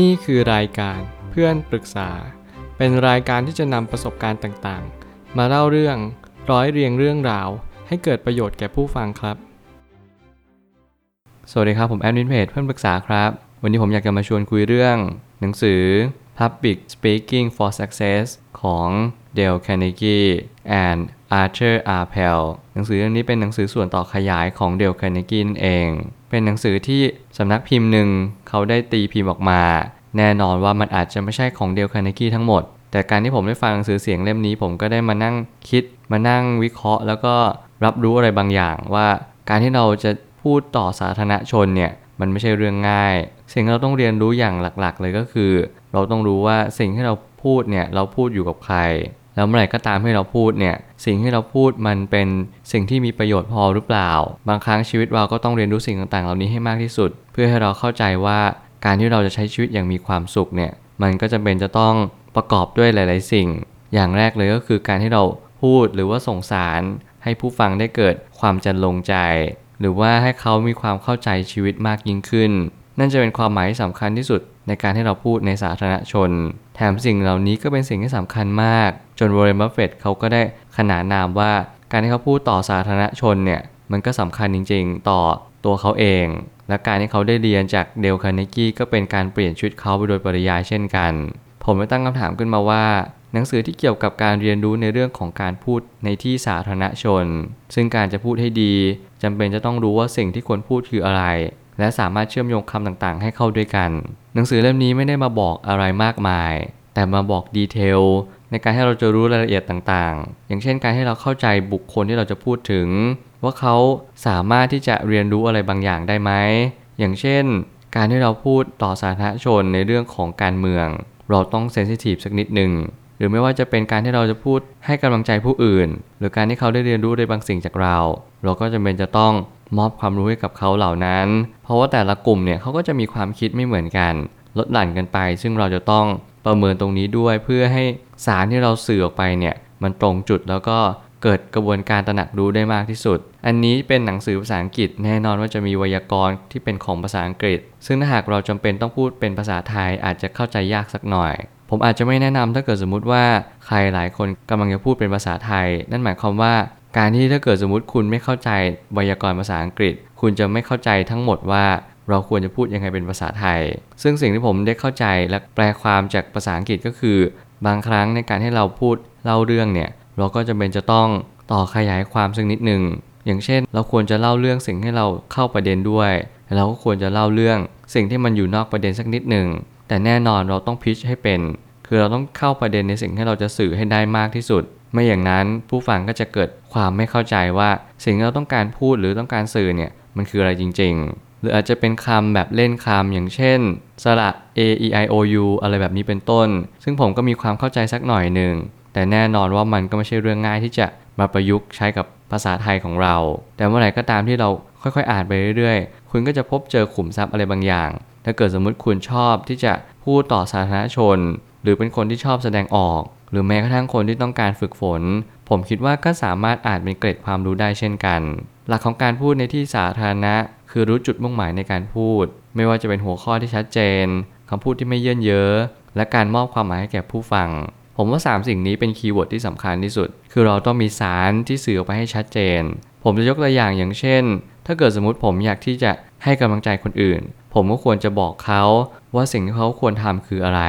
นี่คือรายการเพื่อนปรึกษา เป็นรายการที่จะนำประสบการณ์ต่างๆ มาเล่าเรื่องร้อยเรียงเรื่องราว ให้เกิดประโยชน์แก่ผู้ฟังครับ สวัสดีครับผมแอดมินเพจเพื่อนปรึกษาครับ วันนี้ผมอยากจะมาชวนคุยเรื่อง หนังสือ Public Speaking for Success ของ Dale Carnegie and Arthur Appel หนังสือเล่มนี้เป็นหนังสือส่วนต่อขยายของ Dale Carnegie นั่นเอง เป็นหนังสือที่สำนักพิมพ์หนึ่งเขาได้ตีพิมพ์ออกมา แน่นอนว่ามันอาจจะไม่ใช่ของ Dale Carnegie ทั้งหมด แต่การที่ผมได้ฟังหนังสือเสียงเล่มนี้ ผมก็ได้มานั่งคิด มานั่งวิเคราะห์ แล้วก็รับรู้อะไรบางอย่างว่า การที่เราจะพูดต่อสาธารณชนเนี่ยมันไม่ใช่เรื่องง่าย สิ่งที่เราต้องเรียนรู้อย่างหลักๆ เลยก็คือ เราต้องรู้ว่าสิ่งที่เราพูดเนี่ยเราพูดอยู่กับใคร แล้วเมื่อไหร่ก็ตามที่เราพูดเนี่ยสิ่งที่เราพูดมันเป็นสิ่งที่มีประโยชน์พอหรือเปล่า บางครั้งชีวิตเราก็ต้องเรียนรู้สิ่งต่างๆ เหล่านี้ให้มากที่สุด เพื่อให้เราเข้าใจว่าการที่เราจะใช้ชีวิตอย่างมีความสุขเนี่ยมันก็จะเป็นจะต้องประกอบด้วยหลาย ๆ สิ่ง อย่างแรกเลยก็คือการที่เราพูดหรือว่าส่งสาร ให้ผู้ฟังได้เกิดความจันลงใจ หรือว่าให้เขามีความเข้าใจชีวิตมากยิ่งขึ้น นั่นจะเป็นความหมายที่สำคัญที่สุดในการที่เราพูดในสาธารณชน แถมสิ่งเหล่านี้ก็เป็นสิ่งที่สำคัญมาก จนวอร์เรนบัฟเฟตเขาก็ได้ขนานนามว่าการที่เขาพูดต่อสาธารณชนเนี่ย มันก็สำคัญจริง ๆ ต่อตัวเขาเอง และการที่เขาได้เรียนจากเดลคาร์เนกี้ก็เป็นการเปลี่ยนชีวิตเขาไปโดยปริยายเช่นกัน ผมได้ตั้งคำถามขึ้นมาว่า หนังสือที่เกี่ยวกับการเรียนรู้ในเรื่องของการพูดในที่สาธารณชน ซึ่งการจะพูดให้ดีจำเป็นจะต้องรู้ว่าสิ่งที่ควรพูดคืออะไร และสามารถเชื่อมโยงคำต่างๆ ให้เข้าด้วยกัน หนังสือเล่มนี้ไม่ได้มาบอกอะไรมากมาย แต่มาบอกดีเทลในการให้เราจะรู้รายละเอียดต่างๆ อย่างเช่นการให้เราเข้าใจบุคคลที่เราจะพูดถึง ว่าเขาสามารถที่จะเรียนรู้อะไรบางอย่างได้ไหม อย่างเช่น การที่เราพูดต่อสาธารณชนในเรื่องของการเมือง เราต้องเซนซิทีฟสักนิดหนึ่ง หรือไม่ว่าจะเป็นการที่เราจะพูดให้กำลังใจผู้อื่น หรือการที่เขาได้เรียนรู้ในบางสิ่งจากเรา เราก็จำเป็นจะต้อง มอบความรู้ให้กับเขาเหล่านั้น เพราะว่าแต่ละกลุ่มเนี่ยเขาก็จะมีความคิดไม่เหมือนกัน ลดหลั่นกันไป ซึ่งเราจะต้องประเมินตรงนี้ด้วยเพื่อให้สารที่เราสื่อออกไปเนี่ยมันตรงจุดแล้วก็เกิดกระบวนการตระหนักรู้ได้มากที่สุด อันนี้เป็นหนังสือภาษาอังกฤษแน่นอนว่าจะมีไวยากรณ์ที่เป็นของภาษาอังกฤษ ซึ่งถ้าหากเราจำเป็นต้องพูดเป็นภาษาไทยอาจจะเข้าใจยากสักหน่อย ผมอาจจะไม่แนะนำถ้าเกิดสมมุติว่าใครหลายคนกำลังจะพูดเป็นภาษาไทย นั่นหมายความว่า การที่ถ้าเกิดสมมติคุณไม่เข้าใจไวยากรณ์ภาษาอังกฤษ คุณจะไม่เข้าใจทั้งหมดว่าเราควรจะพูดยังไงเป็นภาษาไทย ซึ่งสิ่งที่ผมได้เข้าใจและแปลความจากภาษาอังกฤษก็คือ บางครั้งในการให้เราพูดเล่าเรื่องเนี่ย เราก็จะเป็นจะต้องต่อขยายความสักนิดหนึ่ง อย่างเช่น เราควรจะเล่าเรื่องสิ่งให้เราเข้าประเด็นด้วย เราก็ควรจะเล่าเรื่องสิ่งที่มันอยู่นอกประเด็นสักนิดหนึ่ง แต่แน่นอนเราต้องพิชให้เป็น คือเราต้องเข้าประเด็นในสิ่งที่เราจะสื่อให้ได้มากที่สุด ไม่อย่างนั้นผู้ฟังก็จะเกิดความไม่เข้าใจว่าสิ่งที่เราต้องการพูดหรือต้องการสื่อเนี่ยมันคืออะไรจริง ๆ หรืออาจจะเป็นคำแบบเล่นคำอย่างเช่น สระ a e i o u อะไรแบบนี้เป็นต้น ซึ่งผมก็มีความเข้าใจสักหน่อยหนึ่งแต่แน่นอนว่ามันก็ไม่ใช่เรื่องง่ายที่จะมาประยุกต์ใช้กับภาษาไทยของเรา แต่เมื่อไหร่ก็ตามที่เราค่อยๆ อ่านไปเรื่อยๆ คุณก็จะพบเจอขุมทรัพย์อะไรบางอย่าง ถ้าเกิดสมมุติคุณชอบที่จะพูดต่อสาธารณชน หรือเป็นคนที่ชอบแสดงออก หรือแม้กระทั่งคนที่ต้องการฝึกฝน ผมคิดว่าก็สามารถอ่านเป็นเกร็ดความรู้ได้เช่นกัน หลักของการพูดในที่สาธารณะ คือรู้จุดมุ่งหมายในการพูด ไม่ว่าจะเป็นหัวข้อที่ชัดเจนคำพูดที่ไม่เยิ่นเย้อและการมอบความหมายให้แก่ผู้ฟัง ผมว่า 3 สิ่งนี้เป็น keyword ที่สำคัญที่สุด คือเราต้องมีสารที่สื่อออกไปให้ชัดเจน ผมจะยกตัวอย่างอย่างเช่น ถ้าเกิดสมมติผมอยากที่จะให้กำลังใจคนอื่น ผมก็ควรจะบอกเขาว่าสิ่งที่เขาควรทำคืออะไร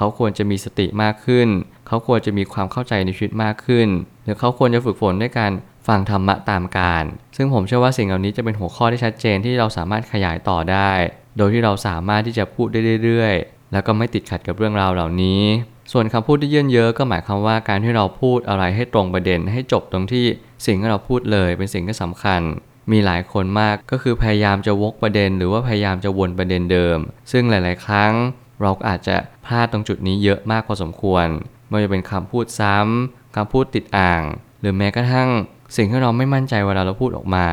เขาควรจะมีสติมากขึ้น เขาควรจะมีความเข้าใจในชีวิตมากขึ้น หรือเขาควรจะฝึกฝนด้วยการฟังธรรมะตามการ ซึ่งผมเชื่อว่าสิ่งเหล่านี้จะเป็นหัวข้อที่ชัดเจนที่เราสามารถขยายต่อได้ โดยที่เราสามารถที่จะพูดได้เรื่อยๆ แล้วก็ไม่ติดขัดกับเรื่องราวเหล่านี้ ส่วนคำพูดที่เยื่นเยอะก็หมายความว่าการที่เราพูดอะไรให้ตรงประเด็น ให้จบตรงที่สิ่งที่เราพูดเลยเป็นสิ่งที่สำคัญ มีหลายคนมากก็คือพยายามจะวกประเด็น หรือว่าพยายามจะวนประเด็นเดิม ซึ่งหลาย ๆ ครั้ง เราอาจจะพลาดตรงจุดนี้เยอะมากพอสมควรไม่ว่าจะเป็นคำพูดซ้ำคำพูดติดอ่าง หรือแม้กระทั่งสิ่งที่เราไม่มั่นใจเวลาเราพูดออกมา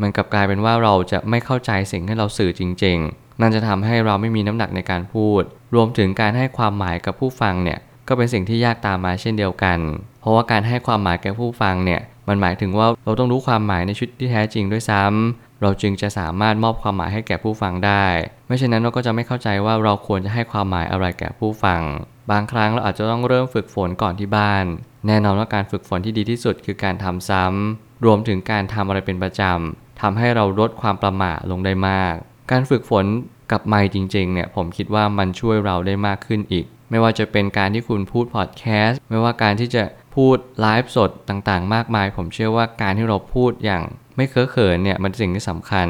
มันกลับกลายเป็นว่าเราจะไม่เข้าใจสิ่งที่เราสื่อจริง ๆ นั่นจะทำให้เราไม่มีน้ำหนักในการพูด รวมถึงการให้ความหมายกับผู้ฟังเนี่ยก็เป็นสิ่งที่ยากตามมาเช่นเดียวกัน เพราะว่าการให้ความหมายแก่ผู้ฟังเนี่ยมันหมายถึงว่าเราต้องรู้ความหมายในชุดที่แท้จริงด้วยซ้ำ เราจึงจะสามารถมอบความหมายให้แก่ผู้ฟังได้ ไม่เช่นนั้นเราก็จะไม่เข้าใจว่าเราควรจะให้ความหมายอะไรแก่ผู้ฟัง บางครั้งเราอาจจะต้องเริ่มฝึกฝนก่อนที่บ้าน แน่นอนว่าการฝึกฝนที่ดีที่สุดคือการทำซ้ำรวมถึงการทำอะไรเป็นประจำทำให้เราลดความประมาทลงได้มาก การฝึกฝนกับไมค์จริงๆเนี่ยผมคิดว่ามันช่วยเราได้มากขึ้นอีก ไม่ว่าจะเป็นการที่คุณพูดพอดแคสต์ไม่ว่าการที่จะ พูดไลฟ์สดต่างๆ มากมาย ผมเชื่อว่าการที่เราพูดอย่างไม่เคอะเขินเนี่ยมันเป็นสิ่งที่สำคัญ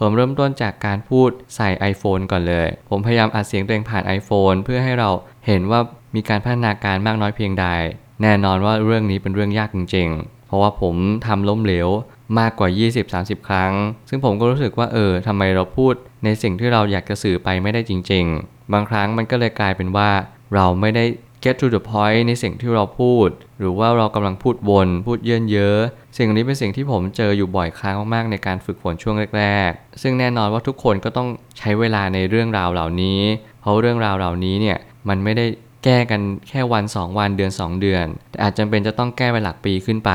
ผมเริ่มต้นจากการพูดใส่ iPhone ก่อนเลย ผมพยายามอัดเสียงตัวเองผ่าน iPhone เพื่อให้เราเห็นว่ามีการพัฒนาการมากน้อยเพียงใด แน่นอนว่าเรื่องนี้เป็นเรื่องยากจริง ๆ เพราะว่าผมทำล้มเหลวมากกว่า 20-30 ครั้ง ซึ่งผมก็รู้สึกว่าเออทำไมเราพูดในสิ่งที่เราอยากจะสื่อไปไม่ได้จริง ๆ บางครั้งมันก็เลยกลายเป็นว่า เราไม่ได้ get to the point ในสิ่งที่เราพูด หรือว่าเรากำลังพูดวนพูดเยินเยอะสิ่งนี้เป็นสิ่งที่ผมเจออยู่บ่อยครั้งมากๆในการฝึกฝนช่วงแรกๆ ซึ่งแน่นอนว่าทุกคนก็ต้องใช้เวลาในเรื่องราวเหล่านี้ เพราะเรื่องราวเหล่านี้เนี่ยมันไม่ได้แก้กันแค่วัน 2 วันเดือน 2 เดือน แต่อาจจำเป็นจะต้องแก้ไปหลักปีขึ้นไป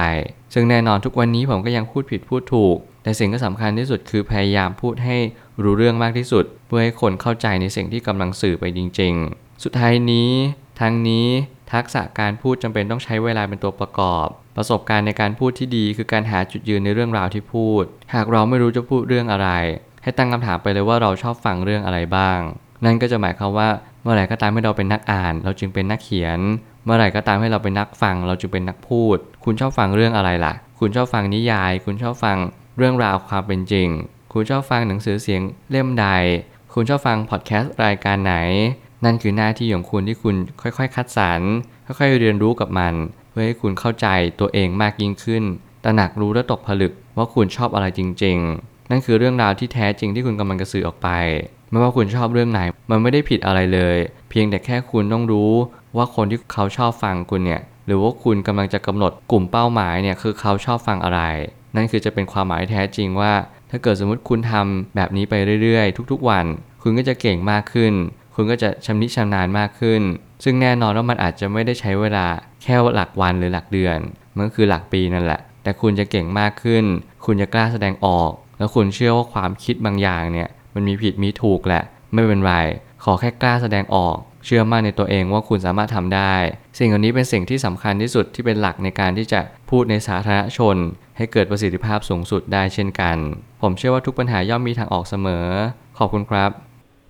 ซึ่งแน่นอนทุกวันนี้ผมก็ยังพูดผิดพูดถูก แต่สิ่งที่สำคัญที่สุดคือพยายามพูดให้รู้เรื่องมากที่สุด เพื่อให้คนเข้าใจในสิ่งที่กำลังสื่อไปจริง ๆ สุดท้ายนี้ ทั้งนี้ทักษะการพูดจำเป็นต้องใช้เวลาเป็นตัวประกอบ ประสบการณ์ในการพูดที่ดีคือการหาจุดยืนในเรื่องราวที่พูด หากเราไม่รู้จะพูดเรื่องอะไร ให้ตั้งคำถามไปเลยว่าเราชอบฟังเรื่องอะไรบ้าง นั่นก็จะหมายความว่าเมื่อไหร่ก็ตามให้เราเป็นนักอ่าน เราจึงเป็นนักเขียน เมื่อไหร่ก็ตามให้เราเป็นนักฟัง เราจึงเป็นนักพูด คุณชอบฟังเรื่องอะไรล่ะ คุณชอบฟังนิยาย คุณชอบฟังเรื่องราวความเป็นจริง คุณชอบฟังหนังสือเสียงเล่มใด คุณชอบฟังพอดแคสต์รายการไหน นั่นคือหน้าที่ของคุณที่คุณค่อยๆ คัดสรรค่อยๆ เรียนรู้กับมัน เพื่อให้คุณเข้าใจตัวเองมากยิ่งขึ้น ตระหนักรู้และตกผลึกว่าคุณชอบอะไรจริง ๆ นั่นคือเรื่องราวที่แท้จริงที่คุณกำลังจะสื่อออกไป ไม่ว่าคุณชอบเรื่องไหน มันไม่ได้ผิดอะไรเลย เพียงแต่แค่คุณต้องรู้ว่าคนที่เขาชอบฟังคุณเนี่ย หรือว่าคุณกำลังจะกำหนดกลุ่มเป้าหมายเนี่ยคือเขาชอบฟังอะไร นั่นคือจะเป็นความหมายแท้จริงว่า ถ้าเกิดสมมติคุณทำแบบนี้ไปเรื่อยๆ ทุก ๆ วัน คุณก็จะเก่งมากขึ้น คุณก็จะชำนิชำนาญมากขึ้น ซึ่งแน่นอนว่ามันอาจจะไม่ได้ใช้เวลาแค่หลักวันหรือหลักเดือน มันก็คือหลักปีนั่นแหละ แต่คุณจะเก่งมากขึ้น คุณจะกล้าแสดงออก แล้วคุณเชื่อว่าความคิดบางอย่างเนี่ย มันมีผิดมีถูกแหละ ไม่เป็นไร ขอแค่กล้าแสดงออก เชื่อมั่นในตัวเองว่าคุณสามารถทำได้ สิ่งเหล่านี้เป็นสิ่งที่สำคัญที่สุดที่เป็นหลักในการที่จะพูดในสาธารณชน ให้เกิดประสิทธิภาพสูงสุดได้เช่นกัน ผมเชื่อว่าทุกปัญหาย่อมมีทางออกเสมอ ขอบคุณครับ